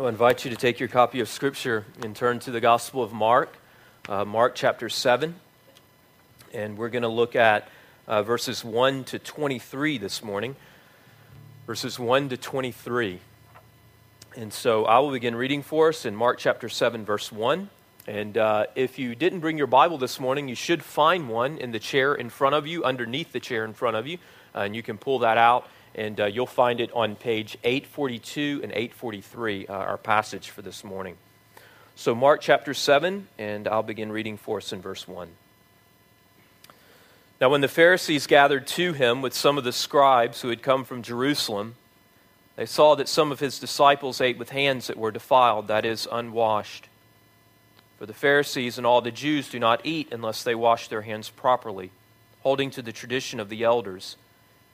I'll invite you to take your copy of Scripture and turn to the Gospel of Mark, uh, Mark chapter 7. And we're going to look at uh, verses 1 to 23 this morning. Verses 1 to 23. And so I will begin reading for us in Mark chapter 7, verse 1. And uh, if you didn't bring your Bible this morning, you should find one in the chair in front of you, underneath the chair in front of you. And you can pull that out and uh, you'll find it on page 842 and 843, uh, our passage for this morning. So, Mark chapter 7, and I'll begin reading for us in verse 1. Now, when the Pharisees gathered to him with some of the scribes who had come from Jerusalem, they saw that some of his disciples ate with hands that were defiled, that is, unwashed. For the Pharisees and all the Jews do not eat unless they wash their hands properly, holding to the tradition of the elders.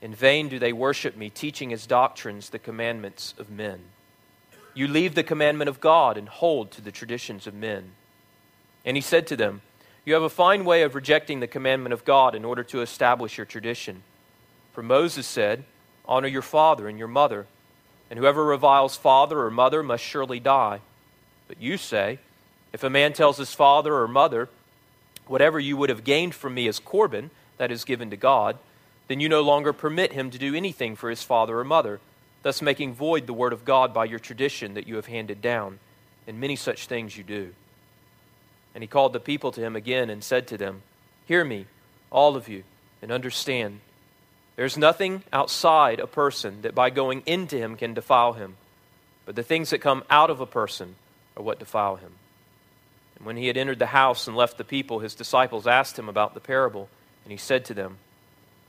In vain do they worship me, teaching as doctrines the commandments of men. You leave the commandment of God and hold to the traditions of men. And he said to them, You have a fine way of rejecting the commandment of God in order to establish your tradition. For Moses said, Honor your father and your mother, and whoever reviles father or mother must surely die. But you say, If a man tells his father or mother, Whatever you would have gained from me is Corban, that is given to God, then you no longer permit him to do anything for his father or mother, thus making void the word of God by your tradition that you have handed down. And many such things you do. And he called the people to him again and said to them, Hear me, all of you, and understand. There's nothing outside a person that by going into him can defile him, but the things that come out of a person are what defile him. And when he had entered the house and left the people, his disciples asked him about the parable, and he said to them,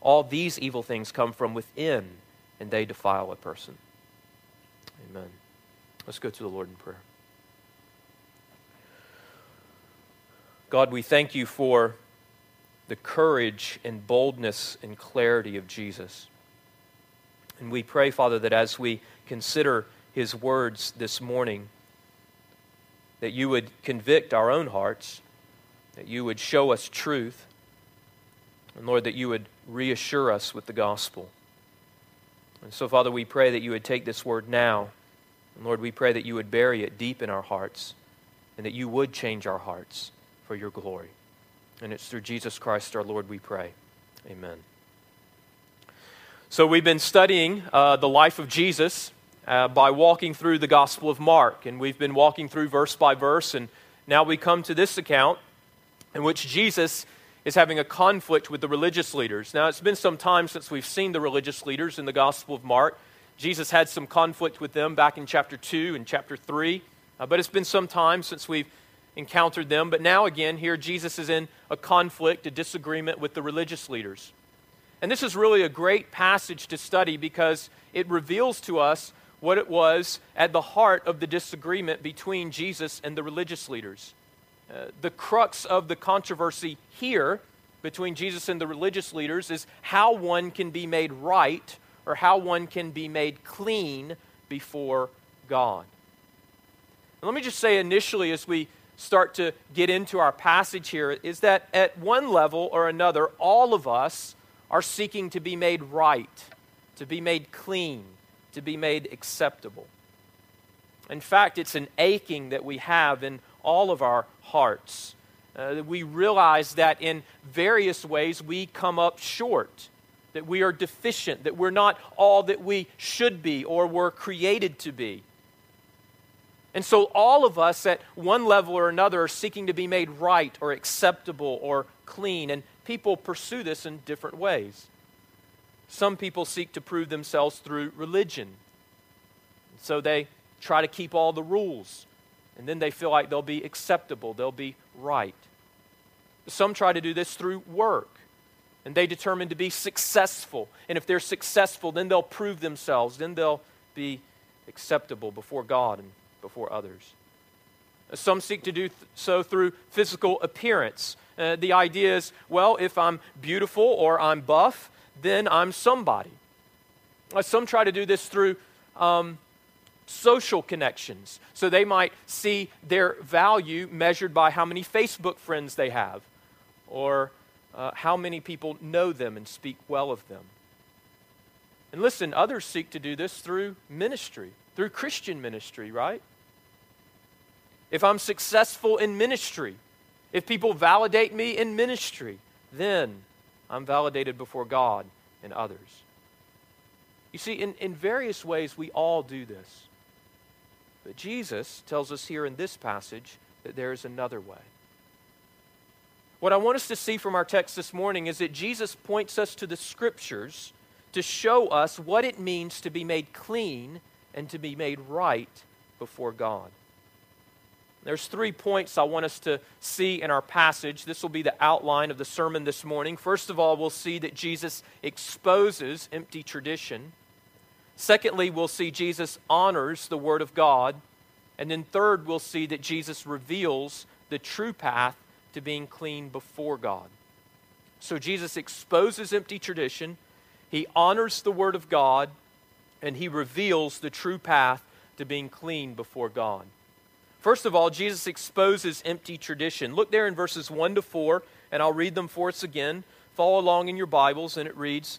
All these evil things come from within, and they defile a person. Amen. Let's go to the Lord in prayer. God, we thank you for the courage and boldness and clarity of Jesus. And we pray, Father, that as we consider his words this morning, that you would convict our own hearts, that you would show us truth, and Lord, that you would reassure us with the gospel. And so, Father, we pray that you would take this word now. And Lord, we pray that you would bury it deep in our hearts and that you would change our hearts for your glory. And it's through Jesus Christ our Lord we pray. Amen. So, we've been studying uh, the life of Jesus uh, by walking through the Gospel of Mark. And we've been walking through verse by verse. And now we come to this account in which Jesus is having a conflict with the religious leaders. Now, it's been some time since we've seen the religious leaders in the Gospel of Mark. Jesus had some conflict with them back in chapter 2 and chapter 3, uh, but it's been some time since we've encountered them. But now, again, here Jesus is in a conflict, a disagreement with the religious leaders. And this is really a great passage to study because it reveals to us what it was at the heart of the disagreement between Jesus and the religious leaders. Uh, the crux of the controversy here between Jesus and the religious leaders is how one can be made right or how one can be made clean before God. let me just say initially, as we start to get into our passage here, is that at one level or another, all of us are seeking to be made right, to be made clean, to be made acceptable. In fact, it's an aching that we have in all of our hearts. Uh, we realize that in various ways we come up short, that we are deficient, that we're not all that we should be or were created to be. And so, all of us at one level or another are seeking to be made right or acceptable or clean. And people pursue this in different ways. Some people seek to prove themselves through religion. So, they try to keep all the rules. And then they feel like they'll be acceptable, they'll be right. Some try to do this through work. And they determine to be successful. And if they're successful, then they'll prove themselves. Then they'll be acceptable before God and before others. Some seek to do th- so through physical appearance. Uh, the idea is, well, if I'm beautiful or I'm buff, then I'm somebody. Uh, some try to do this through um, social connections. So they might see their value measured by how many Facebook friends they have or uh, how many people know them and speak well of them. And listen, others seek to do this through ministry, through Christian ministry, right? If I'm successful in ministry, if people validate me in ministry, then I'm validated before God and others. You see, in, in various ways, we all do this. But Jesus tells us here in this passage that there is another way. What I want us to see from our text this morning is that Jesus points us to the scriptures to show us what it means to be made clean and to be made right before God. There's three points I want us to see in our passage. This will be the outline of the sermon this morning. First of all, we'll see that Jesus exposes empty tradition. Secondly, we'll see Jesus honors the Word of God. And then third, we'll see that Jesus reveals the true path to being clean before God. So Jesus exposes empty tradition, he honors the Word of God, and he reveals the true path to being clean before God. First of all, Jesus exposes empty tradition. Look there in verses 1 to 4, and I'll read them for us again. Follow along in your Bibles, and it reads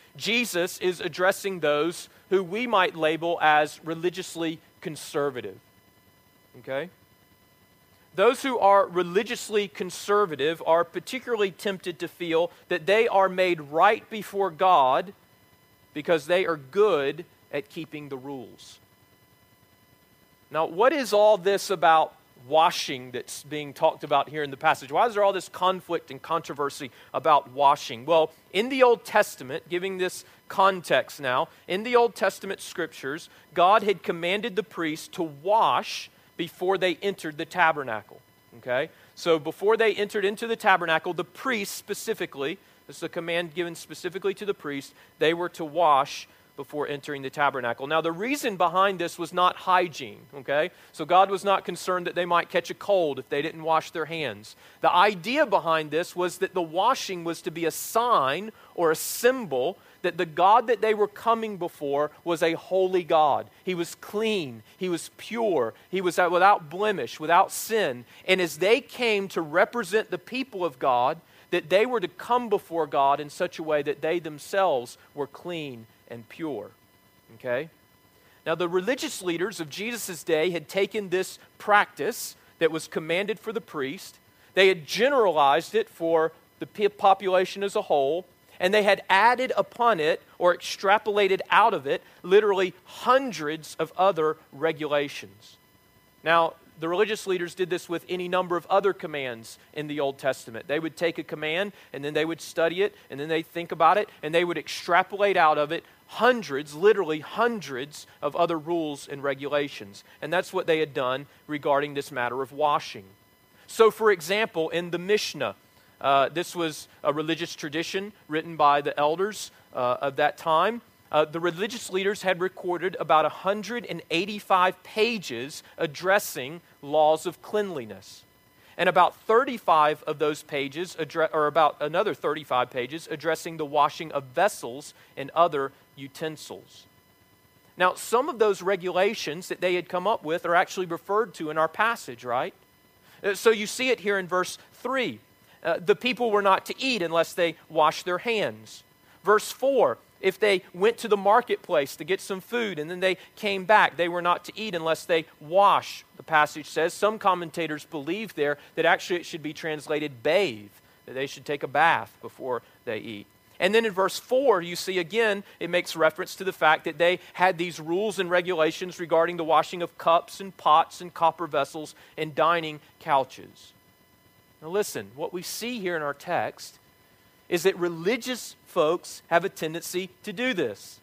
Jesus is addressing those who we might label as religiously conservative. Okay? Those who are religiously conservative are particularly tempted to feel that they are made right before God because they are good at keeping the rules. Now, what is all this about washing that's being talked about here in the passage? Why is there all this conflict and controversy about washing? Well, in the Old Testament, giving this context now, in the Old Testament scriptures, God had commanded the priests to wash before they entered the tabernacle. Okay? So before they entered into the tabernacle, the priests specifically, this is a command given specifically to the priests, they were to wash before entering the tabernacle. Now, the reason behind this was not hygiene, okay? So, God was not concerned that they might catch a cold if they didn't wash their hands. The idea behind this was that the washing was to be a sign or a symbol that the God that they were coming before was a holy God. He was clean, he was pure, he was without blemish, without sin. And as they came to represent the people of God, that they were to come before God in such a way that they themselves were clean and pure. Okay? Now, the religious leaders of Jesus' day had taken this practice that was commanded for the priest, they had generalized it for the population as a whole, and they had added upon it or extrapolated out of it literally hundreds of other regulations. Now, the religious leaders did this with any number of other commands in the Old Testament. They would take a command and then they would study it and then they'd think about it and they would extrapolate out of it hundreds, literally hundreds of other rules and regulations. And that's what they had done regarding this matter of washing. So, for example, in the Mishnah, uh, this was a religious tradition written by the elders uh, of that time. Uh, the religious leaders had recorded about 185 pages addressing laws of cleanliness. And about 35 of those pages, address, or about another 35 pages, addressing the washing of vessels and other utensils. Now, some of those regulations that they had come up with are actually referred to in our passage, right? Uh, so you see it here in verse 3. Uh, the people were not to eat unless they washed their hands. Verse 4 if they went to the marketplace to get some food and then they came back, they were not to eat unless they wash, the passage says. Some commentators believe there that actually it should be translated bathe, that they should take a bath before they eat. And then in verse 4, you see again, it makes reference to the fact that they had these rules and regulations regarding the washing of cups and pots and copper vessels and dining couches. Now, listen, what we see here in our text is that religious folks have a tendency to do this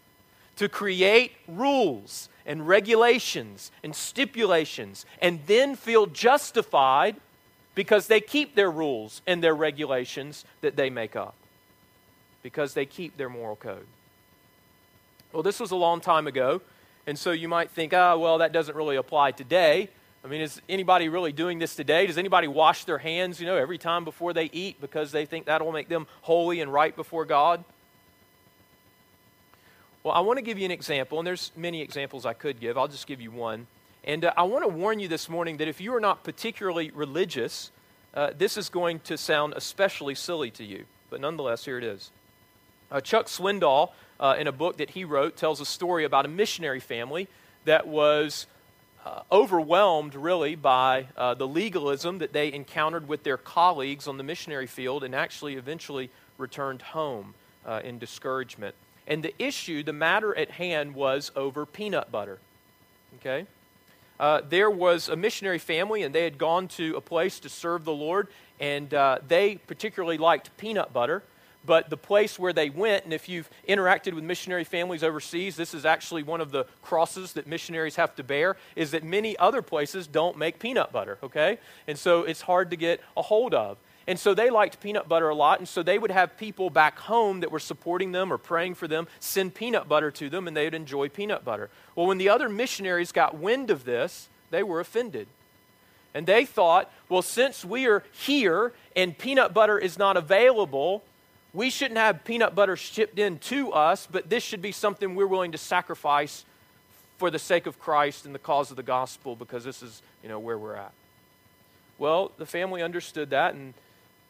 to create rules and regulations and stipulations and then feel justified because they keep their rules and their regulations that they make up, because they keep their moral code. Well, this was a long time ago, and so you might think, ah, oh, well, that doesn't really apply today. I mean, is anybody really doing this today? Does anybody wash their hands, you know, every time before they eat because they think that'll make them holy and right before God? Well, I want to give you an example, and there's many examples I could give. I'll just give you one. And uh, I want to warn you this morning that if you are not particularly religious, uh, this is going to sound especially silly to you. But nonetheless, here it is. Uh, Chuck Swindoll, uh, in a book that he wrote, tells a story about a missionary family that was uh, overwhelmed really by uh, the legalism that they encountered with their colleagues on the missionary field and actually eventually returned home uh, in discouragement. And the issue, the matter at hand, was over peanut butter. Okay? Uh, there was a missionary family, and they had gone to a place to serve the Lord, and uh, they particularly liked peanut butter but the place where they went, and if you've interacted with missionary families overseas, this is actually one of the crosses that missionaries have to bear, is that many other places don't make peanut butter, okay? And so it's hard to get a hold of. And so they liked peanut butter a lot, and so they would have people back home that were supporting them or praying for them send peanut butter to them, and they would enjoy peanut butter. Well, when the other missionaries got wind of this, they were offended. And they thought, well, since we are here and peanut butter is not available, we shouldn't have peanut butter shipped in to us, but this should be something we're willing to sacrifice for the sake of Christ and the cause of the gospel because this is, you know, where we're at. Well, the family understood that, and,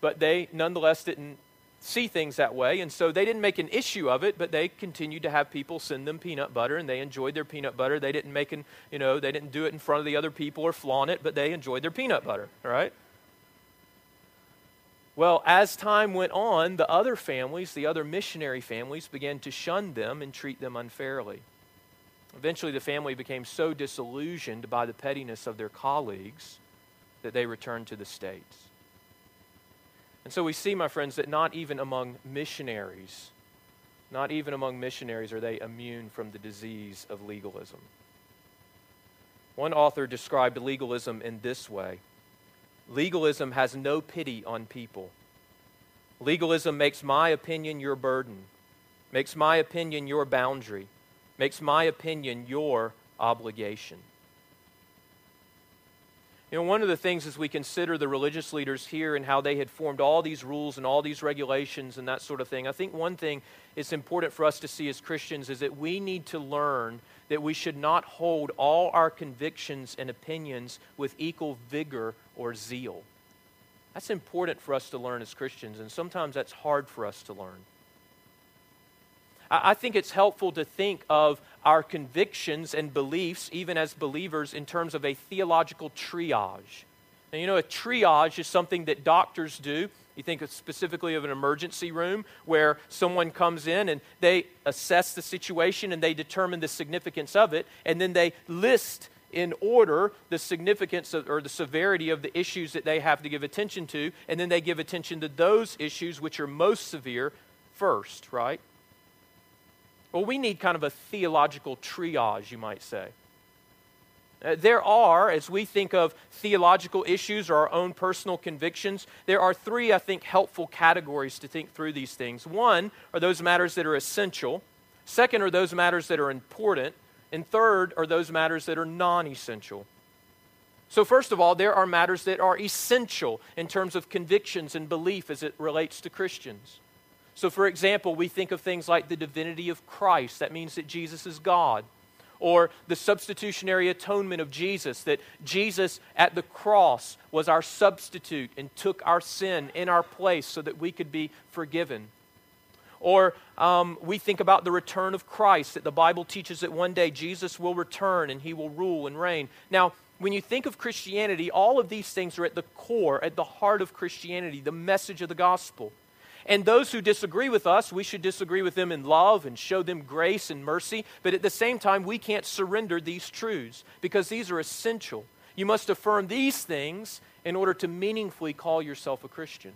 but they nonetheless didn't see things that way, and so they didn't make an issue of it, but they continued to have people send them peanut butter, and they enjoyed their peanut butter. They didn't make an, you know, they didn't do it in front of the other people or flaunt it, but they enjoyed their peanut butter, all right? Well, as time went on, the other families, the other missionary families, began to shun them and treat them unfairly. Eventually, the family became so disillusioned by the pettiness of their colleagues that they returned to the States. And so we see, my friends, that not even among missionaries, not even among missionaries are they immune from the disease of legalism. One author described legalism in this way Legalism has no pity on people. Legalism makes my opinion your burden, makes my opinion your boundary, makes my opinion your obligation. You know, one of the things as we consider the religious leaders here and how they had formed all these rules and all these regulations and that sort of thing, I think one thing it's important for us to see as Christians is that we need to learn that we should not hold all our convictions and opinions with equal vigor or zeal. That's important for us to learn as Christians, and sometimes that's hard for us to learn. I think it's helpful to think of our convictions and beliefs, even as believers, in terms of a theological triage. Now, you know, a triage is something that doctors do. You think specifically of an emergency room where someone comes in and they assess the situation and they determine the significance of it, and then they list in order the significance of, or the severity of the issues that they have to give attention to, and then they give attention to those issues which are most severe first, right? Well, we need kind of a theological triage, you might say. Uh, there are, as we think of theological issues or our own personal convictions, there are three, I think, helpful categories to think through these things. One are those matters that are essential, second are those matters that are important, and third are those matters that are non essential. So, first of all, there are matters that are essential in terms of convictions and belief as it relates to Christians. So, for example, we think of things like the divinity of Christ. That means that Jesus is God. or the substitutionary atonement of Jesus, that Jesus at the cross was our substitute and took our sin in our place so that we could be forgiven. Or um, we think about the return of Christ, that the Bible teaches that one day Jesus will return and he will rule and reign. Now, when you think of Christianity, all of these things are at the core, at the heart of Christianity, the message of the gospel. And those who disagree with us, we should disagree with them in love and show them grace and mercy. But at the same time, we can't surrender these truths because these are essential. You must affirm these things in order to meaningfully call yourself a Christian.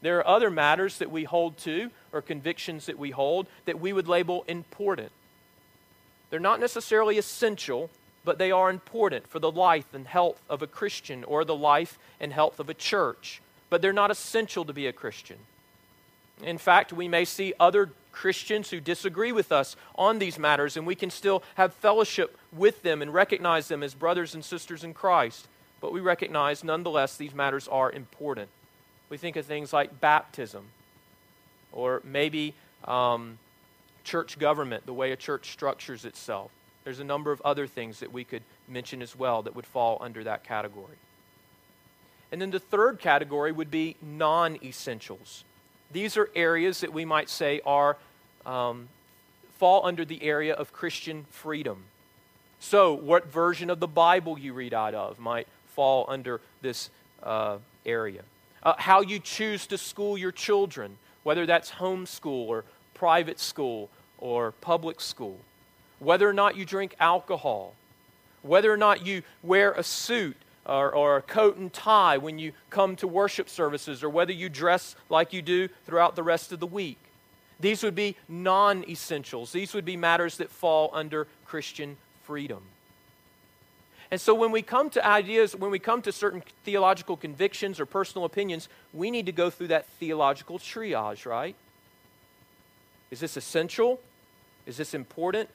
There are other matters that we hold to or convictions that we hold that we would label important. They're not necessarily essential, but they are important for the life and health of a Christian or the life and health of a church but they're not essential to be a Christian. In fact, we may see other Christians who disagree with us on these matters, and we can still have fellowship with them and recognize them as brothers and sisters in Christ. But we recognize, nonetheless, these matters are important. We think of things like baptism, or maybe um, church government, the way a church structures itself. There's a number of other things that we could mention as well that would fall under that category. And then the third category would be non essentials. These are areas that we might say are um, fall under the area of Christian freedom. So, what version of the Bible you read out of might fall under this uh, area. Uh, how you choose to school your children, whether that's homeschool or private school or public school. Whether or not you drink alcohol. Whether or not you wear a suit or, or a coat and tie when you come to worship services, or whether you dress like you do throughout the rest of the week. These would be non essentials. These would be matters that fall under Christian freedom. And so when we come to ideas, when we come to certain theological convictions or personal opinions, we need to go through that theological triage, right? Is this essential? Is this important?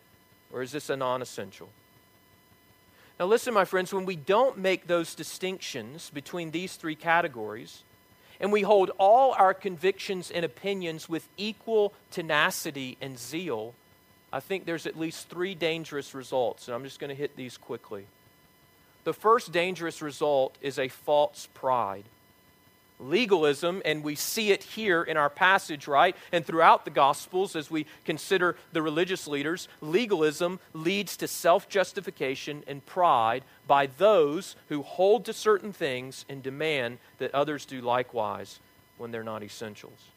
Or is this a non essential? Now, listen, my friends, when we don't make those distinctions between these three categories, and we hold all our convictions and opinions with equal tenacity and zeal, I think there's at least three dangerous results, and I'm just going to hit these quickly. The first dangerous result is a false pride legalism, and we see it here in our passage, right? And throughout the Gospels, as we consider the religious leaders, legalism leads to self justification and pride by those who hold to certain things and demand that others do likewise when they're not essentials.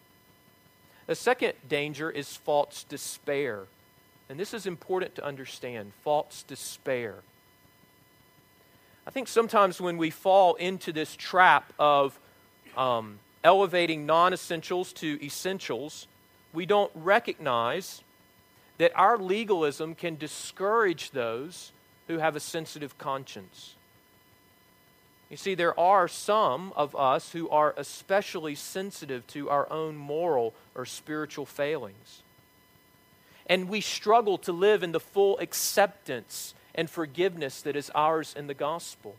The second danger is false despair. And this is important to understand false despair. I think sometimes when we fall into this trap of um, elevating non essentials to essentials, we don't recognize that our legalism can discourage those who have a sensitive conscience. You see, there are some of us who are especially sensitive to our own moral or spiritual failings. And we struggle to live in the full acceptance and forgiveness that is ours in the gospel.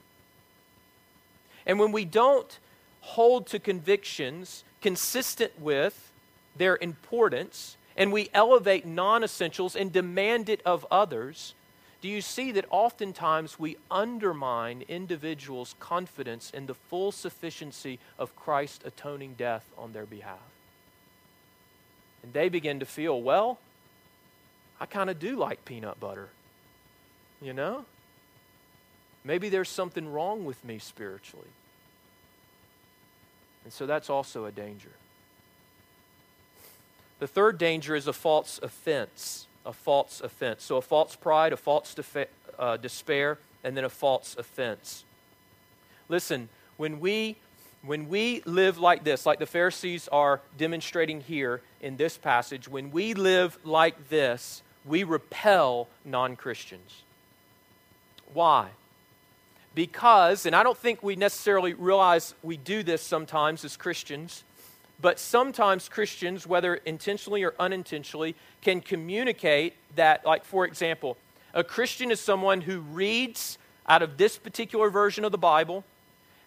And when we don't hold to convictions consistent with their importance, and we elevate non essentials and demand it of others, do you see that oftentimes we undermine individuals' confidence in the full sufficiency of Christ's atoning death on their behalf? And they begin to feel, well, I kind of do like peanut butter. You know? Maybe there's something wrong with me spiritually. And so that's also a danger. The third danger is a false offense. A false offense. So a false pride, a false defa- uh, despair, and then a false offense. Listen, when we when we live like this, like the Pharisees are demonstrating here in this passage, when we live like this, we repel non Christians. Why? because, and I don't think we necessarily realize we do this sometimes as Christians, but sometimes Christians, whether intentionally or unintentionally, can communicate that, like, for example, a Christian is someone who reads out of this particular version of the Bible,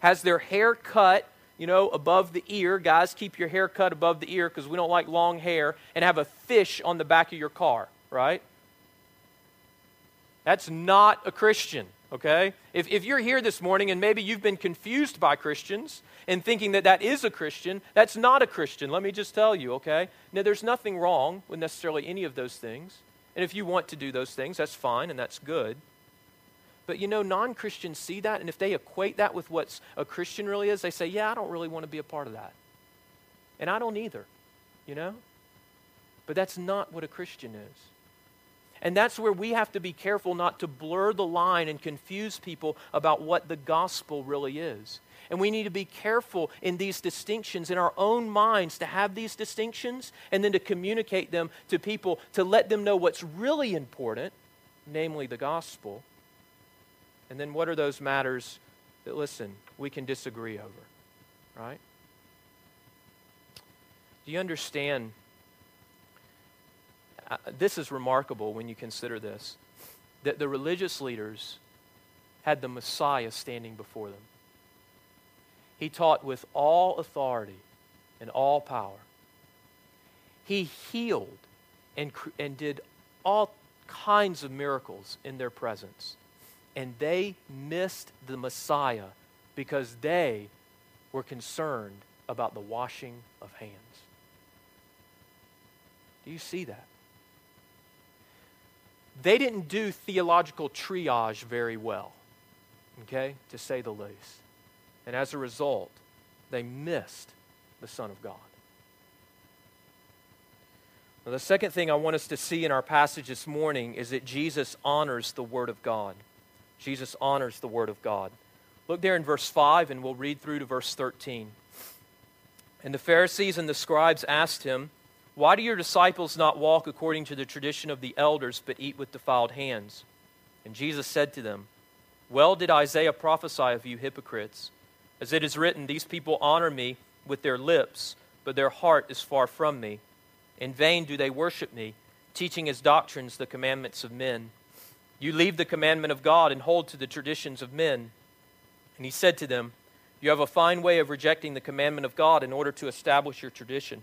has their hair cut, you know, above the ear. Guys, keep your hair cut above the ear because we don't like long hair, and have a fish on the back of your car, right? That's not a Christian, okay? If, if you're here this morning and maybe you've been confused by Christians and thinking that that is a Christian, that's not a Christian. Let me just tell you, okay? Now, there's nothing wrong with necessarily any of those things. And if you want to do those things, that's fine and that's good. But you know, non Christians see that, and if they equate that with what a Christian really is, they say, Yeah, I don't really want to be a part of that. And I don't either, you know? But that's not what a Christian is. And that's where we have to be careful not to blur the line and confuse people about what the gospel really is. And we need to be careful in these distinctions in our own minds to have these distinctions and then to communicate them to people to let them know what's really important, namely the gospel. And then what are those matters that, listen, we can disagree over, right? Do you understand? This is remarkable when you consider this that the religious leaders had the Messiah standing before them. He taught with all authority and all power. He healed and, and did all kinds of miracles in their presence. And they missed the Messiah because they were concerned about the washing of hands. Do you see that? They didn't do theological triage very well, okay, to say the least. And as a result, they missed the Son of God. Now, the second thing I want us to see in our passage this morning is that Jesus honors the Word of God. Jesus honors the Word of God. Look there in verse 5, and we'll read through to verse 13. And the Pharisees and the scribes asked him, Why do your disciples not walk according to the tradition of the elders, but eat with defiled hands? And Jesus said to them, Well did Isaiah prophesy of you hypocrites. As it is written, These people honor me with their lips, but their heart is far from me. In vain do they worship me, teaching as doctrines the commandments of men. You leave the commandment of God and hold to the traditions of men. And he said to them, You have a fine way of rejecting the commandment of God in order to establish your tradition.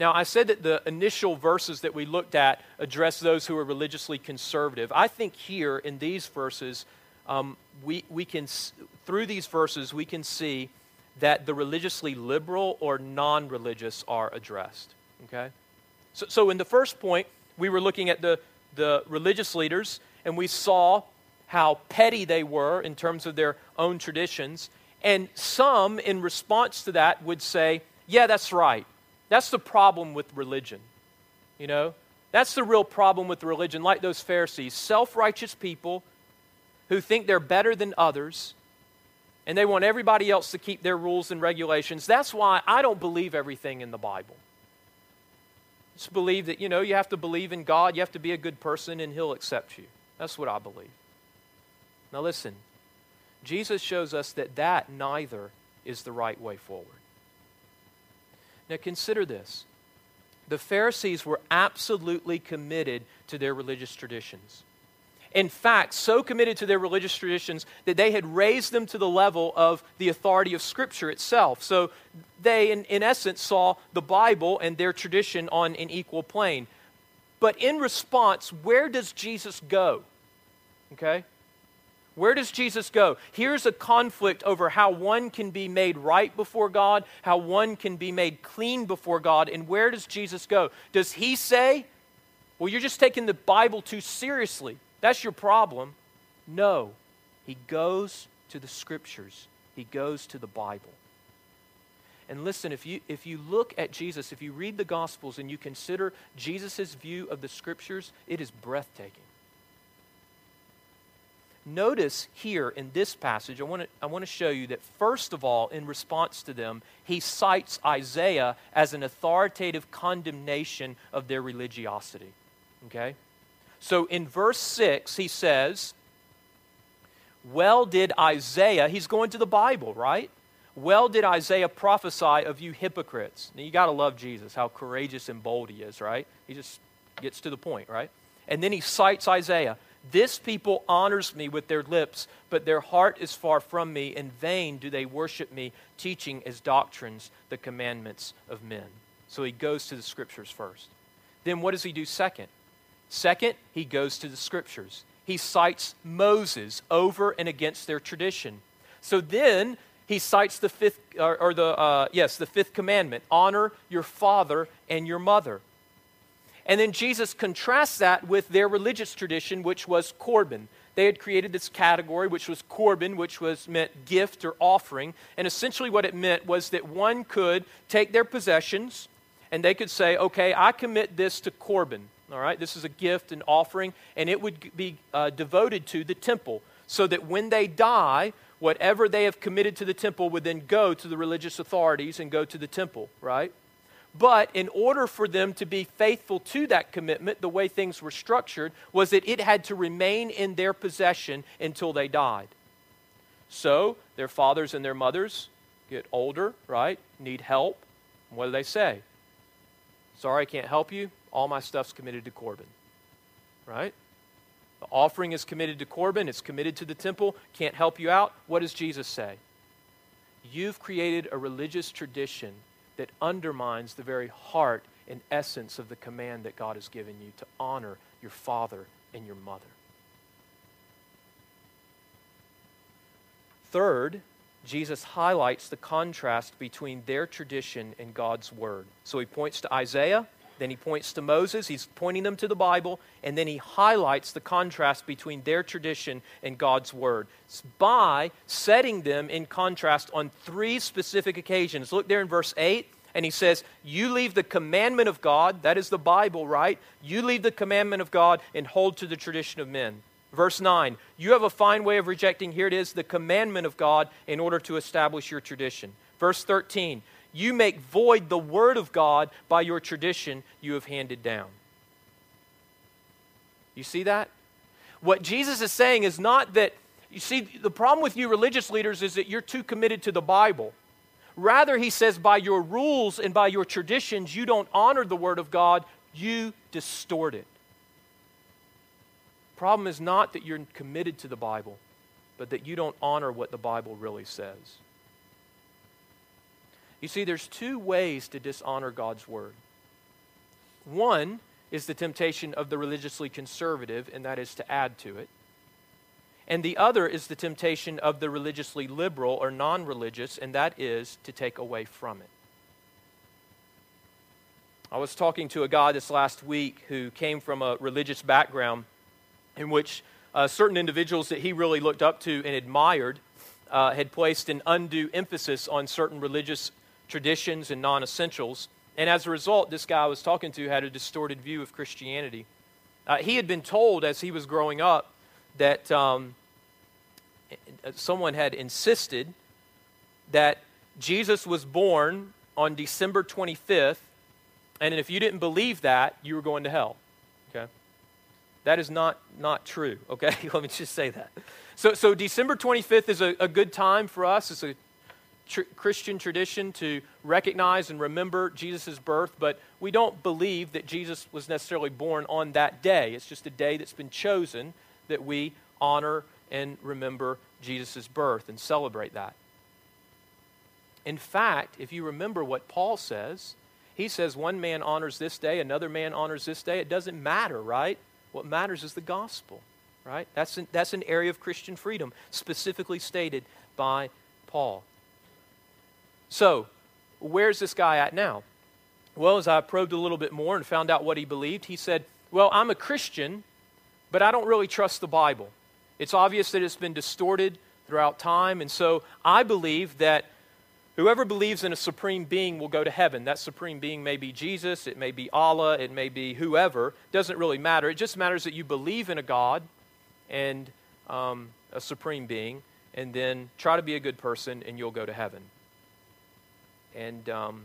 Now, I said that the initial verses that we looked at address those who are religiously conservative. I think here in these verses, um, we, we can, through these verses, we can see that the religiously liberal or non religious are addressed. Okay? So, so in the first point, we were looking at the, the religious leaders, and we saw how petty they were in terms of their own traditions. And some, in response to that, would say, Yeah, that's right. That's the problem with religion. You know, that's the real problem with religion, like those Pharisees self righteous people who think they're better than others and they want everybody else to keep their rules and regulations. That's why I don't believe everything in the Bible. Just believe that, you know, you have to believe in God, you have to be a good person, and He'll accept you. That's what I believe. Now, listen, Jesus shows us that that neither is the right way forward. Now, consider this the Pharisees were absolutely committed to their religious traditions in fact, so committed to their religious traditions that they had raised them to the level of the authority of Scripture itself. So they, in, in essence, saw the Bible and their tradition on an equal plane. But in response, where does Jesus go? Okay? Where does Jesus go? Here's a conflict over how one can be made right before God, how one can be made clean before God, and where does Jesus go? Does he say, Well, you're just taking the Bible too seriously? That's your problem. No. He goes to the scriptures, he goes to the Bible. And listen, if you, if you look at Jesus, if you read the Gospels and you consider Jesus' view of the Scriptures, it is breathtaking. Notice here in this passage, I want, to, I want to show you that, first of all, in response to them, he cites Isaiah as an authoritative condemnation of their religiosity. Okay? So in verse 6, he says, Well did Isaiah, he's going to the Bible, right? Well, did Isaiah prophesy of you hypocrites? Now, you got to love Jesus, how courageous and bold he is, right? He just gets to the point, right? And then he cites Isaiah. This people honors me with their lips, but their heart is far from me. In vain do they worship me, teaching as doctrines the commandments of men. So he goes to the scriptures first. Then what does he do second? Second, he goes to the scriptures. He cites Moses over and against their tradition. So then he cites the fifth, or, or the, uh, yes, the fifth commandment honor your father and your mother. And then Jesus contrasts that with their religious tradition, which was Corban. They had created this category, which was Corban, which was meant gift or offering. And essentially, what it meant was that one could take their possessions and they could say, okay, I commit this to Corban. All right, this is a gift, an offering, and it would be uh, devoted to the temple so that when they die, whatever they have committed to the temple would then go to the religious authorities and go to the temple, right? But in order for them to be faithful to that commitment, the way things were structured was that it had to remain in their possession until they died. So their fathers and their mothers get older, right? Need help. What do they say? Sorry, I can't help you. All my stuff's committed to Corban, Right? The offering is committed to Corban, it's committed to the temple. Can't help you out. What does Jesus say? You've created a religious tradition that undermines the very heart and essence of the command that God has given you to honor your father and your mother. Third, Jesus highlights the contrast between their tradition and God's word. So he points to Isaiah, then he points to Moses, he's pointing them to the Bible, and then he highlights the contrast between their tradition and God's word it's by setting them in contrast on three specific occasions. Look there in verse 8. And he says, You leave the commandment of God, that is the Bible, right? You leave the commandment of God and hold to the tradition of men. Verse 9, you have a fine way of rejecting, here it is, the commandment of God in order to establish your tradition. Verse 13, you make void the word of God by your tradition you have handed down. You see that? What Jesus is saying is not that, you see, the problem with you religious leaders is that you're too committed to the Bible. Rather, he says, by your rules and by your traditions, you don't honor the word of God, you distort it. Problem is not that you're committed to the Bible, but that you don't honor what the Bible really says. You see, there's two ways to dishonor God's word. One is the temptation of the religiously conservative, and that is to add to it. And the other is the temptation of the religiously liberal or non religious, and that is to take away from it. I was talking to a guy this last week who came from a religious background in which uh, certain individuals that he really looked up to and admired uh, had placed an undue emphasis on certain religious traditions and non essentials. And as a result, this guy I was talking to had a distorted view of Christianity. Uh, he had been told as he was growing up that um, someone had insisted that Jesus was born on December 25th, and if you didn't believe that, you were going to hell. Okay? That is not, not true, okay? Let me just say that. So, so December 25th is a, a good time for us. It's a tr- Christian tradition to recognize and remember Jesus' birth, but we don't believe that Jesus was necessarily born on that day. It's just a day that's been chosen that we honor and remember Jesus' birth and celebrate that. In fact, if you remember what Paul says, he says one man honors this day, another man honors this day. It doesn't matter, right? What matters is the gospel, right? That's an, that's an area of Christian freedom specifically stated by Paul. So, where's this guy at now? Well, as I probed a little bit more and found out what he believed, he said, Well, I'm a Christian, but I don't really trust the Bible. It's obvious that it's been distorted throughout time, and so I believe that whoever believes in a supreme being will go to heaven. That supreme being may be Jesus, it may be Allah, it may be whoever. Doesn't really matter. It just matters that you believe in a God and um, a supreme being, and then try to be a good person, and you'll go to heaven. And um,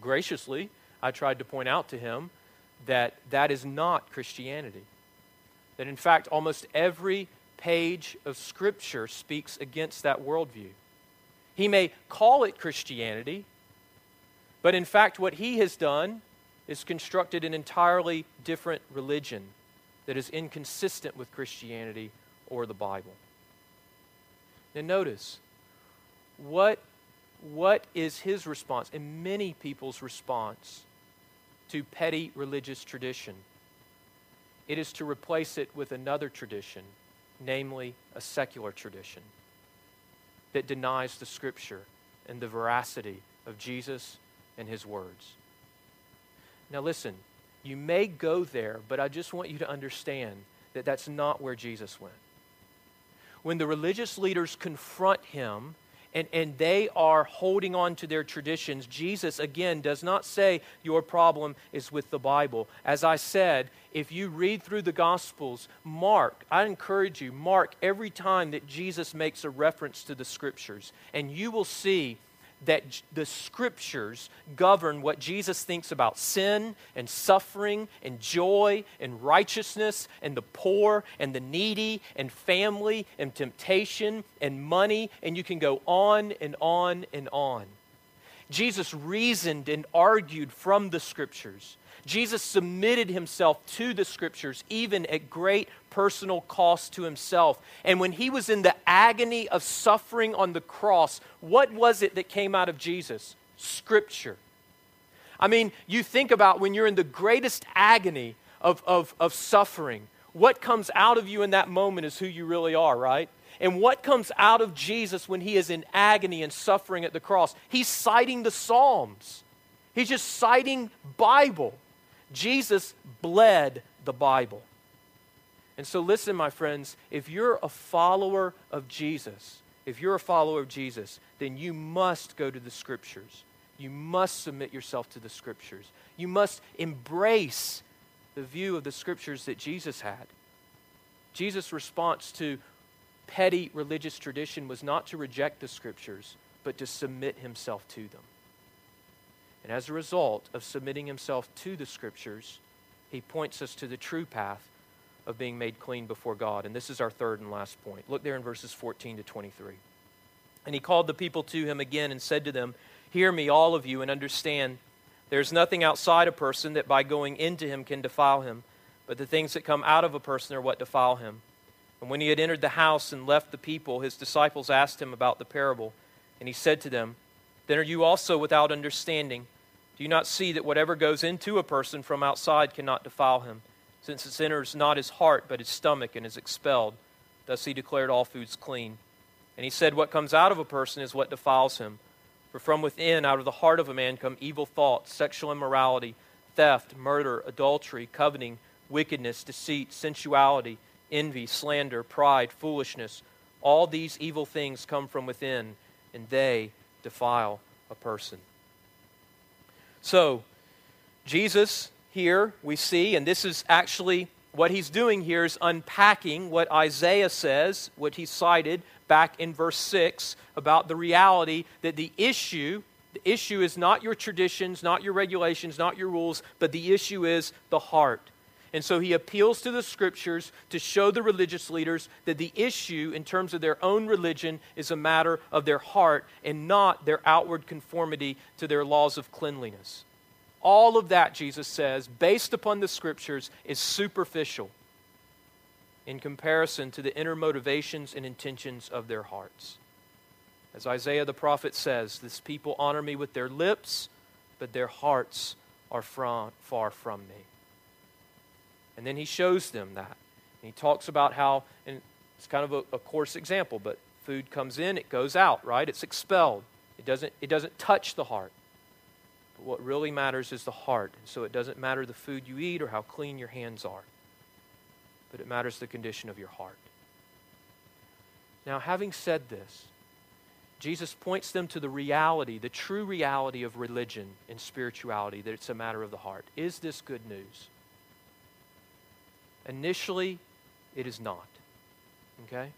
graciously, I tried to point out to him that that is not Christianity. That in fact, almost every page of Scripture speaks against that worldview. He may call it Christianity, but in fact, what he has done is constructed an entirely different religion that is inconsistent with Christianity or the Bible. Now, notice what, what is his response and many people's response to petty religious tradition? It is to replace it with another tradition, namely a secular tradition that denies the scripture and the veracity of Jesus and his words. Now, listen, you may go there, but I just want you to understand that that's not where Jesus went. When the religious leaders confront him and, and they are holding on to their traditions, Jesus, again, does not say your problem is with the Bible. As I said, if you read through the Gospels, mark, I encourage you, mark every time that Jesus makes a reference to the Scriptures, and you will see that the scriptures govern what Jesus thinks about sin and suffering and joy and righteousness and the poor and the needy and family and temptation and money, and you can go on and on and on. Jesus reasoned and argued from the scriptures. Jesus submitted himself to the scriptures, even at great personal cost to himself. And when he was in the agony of suffering on the cross, what was it that came out of Jesus? Scripture. I mean, you think about when you're in the greatest agony of, of, of suffering, what comes out of you in that moment is who you really are, right? And what comes out of Jesus when he is in agony and suffering at the cross? He's citing the Psalms. He's just citing Bible. Jesus bled the Bible. And so, listen, my friends, if you're a follower of Jesus, if you're a follower of Jesus, then you must go to the Scriptures. You must submit yourself to the Scriptures. You must embrace the view of the Scriptures that Jesus had. Jesus' response to petty religious tradition was not to reject the Scriptures, but to submit himself to them. And as a result of submitting himself to the Scriptures, he points us to the true path of being made clean before God. And this is our third and last point. Look there in verses 14 to 23. And he called the people to him again and said to them, Hear me, all of you, and understand. There is nothing outside a person that by going into him can defile him, but the things that come out of a person are what defile him. And when he had entered the house and left the people, his disciples asked him about the parable. And he said to them, then are you also without understanding? Do you not see that whatever goes into a person from outside cannot defile him, since it enters not his heart, but his stomach, and is expelled? Thus he declared all foods clean. And he said, What comes out of a person is what defiles him. For from within, out of the heart of a man, come evil thoughts, sexual immorality, theft, murder, adultery, coveting, wickedness, deceit, sensuality, envy, slander, pride, foolishness. All these evil things come from within, and they defile a person. So, Jesus here we see, and this is actually what he's doing here is unpacking what Isaiah says, what he cited back in verse 6 about the reality that the issue the issue is not your traditions, not your regulations, not your rules, but the issue is the heart. And so he appeals to the scriptures to show the religious leaders that the issue, in terms of their own religion, is a matter of their heart and not their outward conformity to their laws of cleanliness. All of that, Jesus says, based upon the scriptures, is superficial in comparison to the inner motivations and intentions of their hearts. As Isaiah the prophet says, this people honor me with their lips, but their hearts are from, far from me. And then he shows them that. And he talks about how, and it's kind of a, a coarse example, but food comes in, it goes out, right? It's expelled. It doesn't, it doesn't touch the heart. But what really matters is the heart. So it doesn't matter the food you eat or how clean your hands are, but it matters the condition of your heart. Now, having said this, Jesus points them to the reality, the true reality of religion and spirituality, that it's a matter of the heart. Is this good news? Initially, it is not. Okay?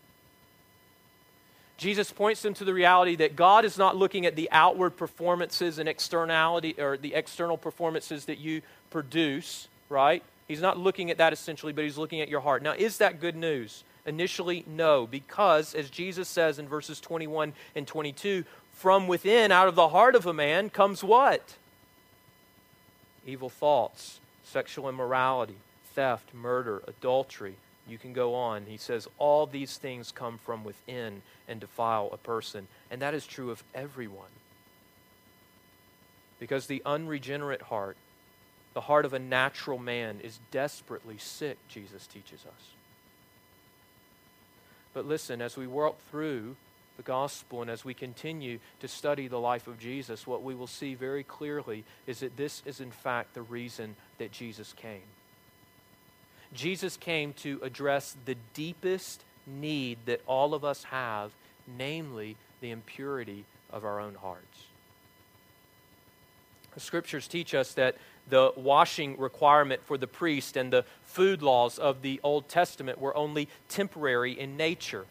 Jesus points them to the reality that God is not looking at the outward performances and externality or the external performances that you produce, right? He's not looking at that essentially, but he's looking at your heart. Now, is that good news? Initially, no, because, as Jesus says in verses 21 and 22, from within, out of the heart of a man, comes what? Evil thoughts, sexual immorality, theft, murder, adultery. You can go on. He says all these things come from within and defile a person. And that is true of everyone. Because the unregenerate heart, the heart of a natural man, is desperately sick, Jesus teaches us. But listen, as we walk through the gospel and as we continue to study the life of Jesus, what we will see very clearly is that this is, in fact, the reason that Jesus came. Jesus came to address the deepest need that all of us have, namely the impurity of our own hearts. The scriptures teach us that the washing requirement for the priest and the food laws of the Old Testament were only temporary in nature.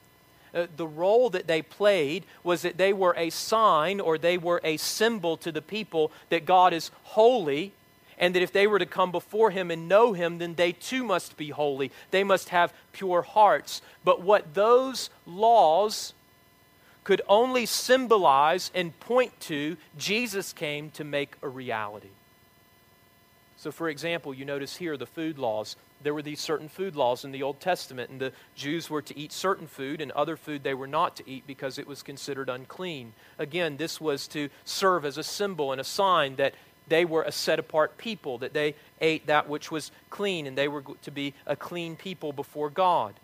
Uh, the role that they played was that they were a sign or they were a symbol to the people that God is holy and that if they were to come before him and know him, then they too must be holy. They must have pure hearts. But what those laws could only symbolize and point to, Jesus came to make a reality. So, for example, you notice here the food laws. There were these certain food laws in the Old Testament, and the Jews were to eat certain food, and other food they were not to eat because it was considered unclean. Again, this was to serve as a symbol and a sign that they were a set apart people, that they ate that which was clean, and they were to be a clean people before God.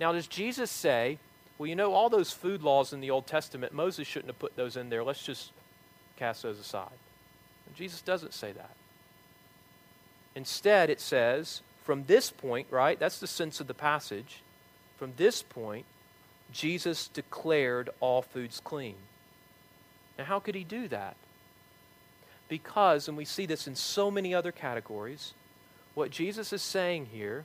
Now, does Jesus say, well, you know, all those food laws in the Old Testament, Moses shouldn't have put those in there. Let's just cast those aside? And Jesus doesn't say that. Instead, it says, from this point, right? That's the sense of the passage. From this point, Jesus declared all foods clean. Now, how could he do that? Because, and we see this in so many other categories, what Jesus is saying here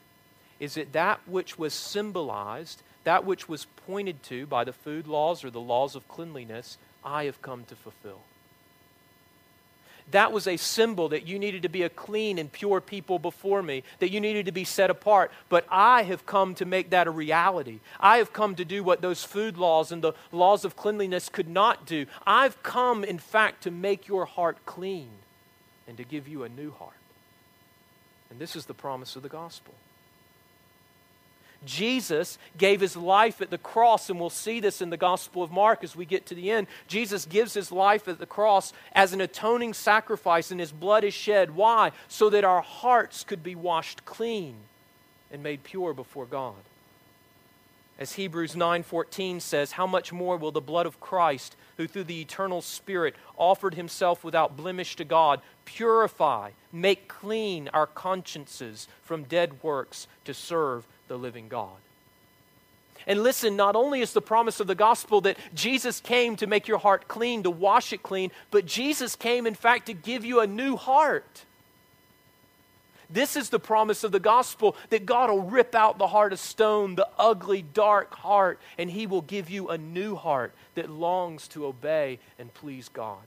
is that that which was symbolized, that which was pointed to by the food laws or the laws of cleanliness, I have come to fulfill that was a symbol that you needed to be a clean and pure people before me, that you needed to be set apart. But I have come to make that a reality. I have come to do what those food laws and the laws of cleanliness could not do. I've come, in fact, to make your heart clean and to give you a new heart. And this is the promise of the gospel. Jesus gave his life at the cross, and we'll see this in the Gospel of Mark as we get to the end. Jesus gives his life at the cross as an atoning sacrifice, and his blood is shed. Why? So that our hearts could be washed clean and made pure before God. As Hebrews 9:14 says, how much more will the blood of Christ, who through the eternal Spirit offered himself without blemish to God, purify, make clean our consciences from dead works to serve the living God. And listen, not only is the promise of the gospel that Jesus came to make your heart clean, to wash it clean, but Jesus came, in fact, to give you a new heart. This is the promise of the gospel that God will rip out the heart of stone, the ugly, dark heart, and He will give you a new heart that longs to obey and please God.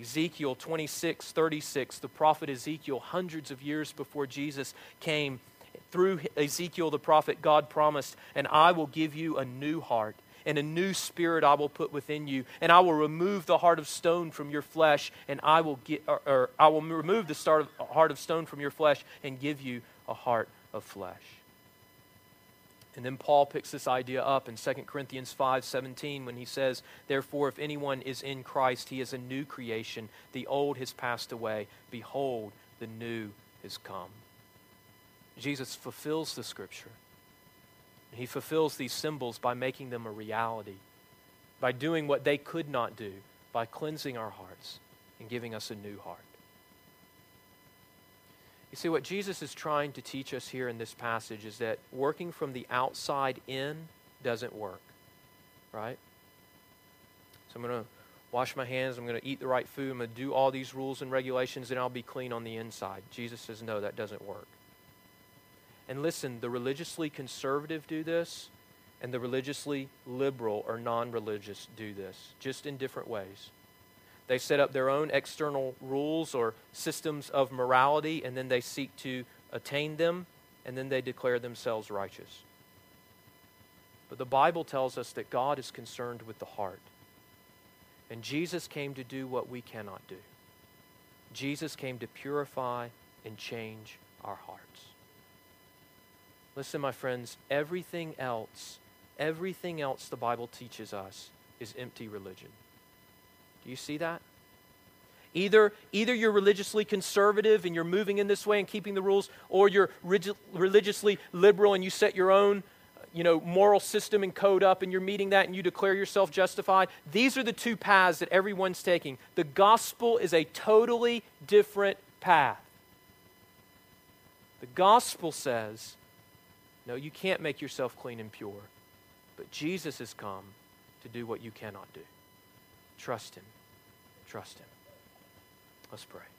Ezekiel 26, 36, the prophet Ezekiel, hundreds of years before Jesus came, through Ezekiel the prophet, God promised, and I will give you a new heart, and a new spirit I will put within you, and I will remove the heart of stone from your flesh, and I will get, or, or I will remove the heart of stone from your flesh, and give you a heart of flesh. And then Paul picks this idea up in 2 Corinthians 5:17 when he says, "Therefore if anyone is in Christ, he is a new creation. The old has passed away; behold, the new has come." Jesus fulfills the scripture. He fulfills these symbols by making them a reality, by doing what they could not do, by cleansing our hearts and giving us a new heart. You see, what Jesus is trying to teach us here in this passage is that working from the outside in doesn't work, right? So I'm going to wash my hands, I'm going to eat the right food, I'm going to do all these rules and regulations, and I'll be clean on the inside. Jesus says, no, that doesn't work. And listen, the religiously conservative do this, and the religiously liberal or non religious do this, just in different ways. They set up their own external rules or systems of morality, and then they seek to attain them. and then they declare themselves righteous. But the Bible tells us that God is concerned with the heart. And Jesus came to do what we cannot do. Jesus came to purify and change our hearts. Listen, my friends, everything else, everything else the Bible teaches us is empty religion. Do you see that? Either, either you're religiously conservative and you're moving in this way and keeping the rules, or you're rig- religiously liberal and you set your own uh, you know, moral system and code up and you're meeting that and you declare yourself justified. These are the two paths that everyone's taking. The gospel is a totally different path. The gospel says, no, you can't make yourself clean and pure, but Jesus has come to do what you cannot do. Trust Him. Trust Him. Let's pray.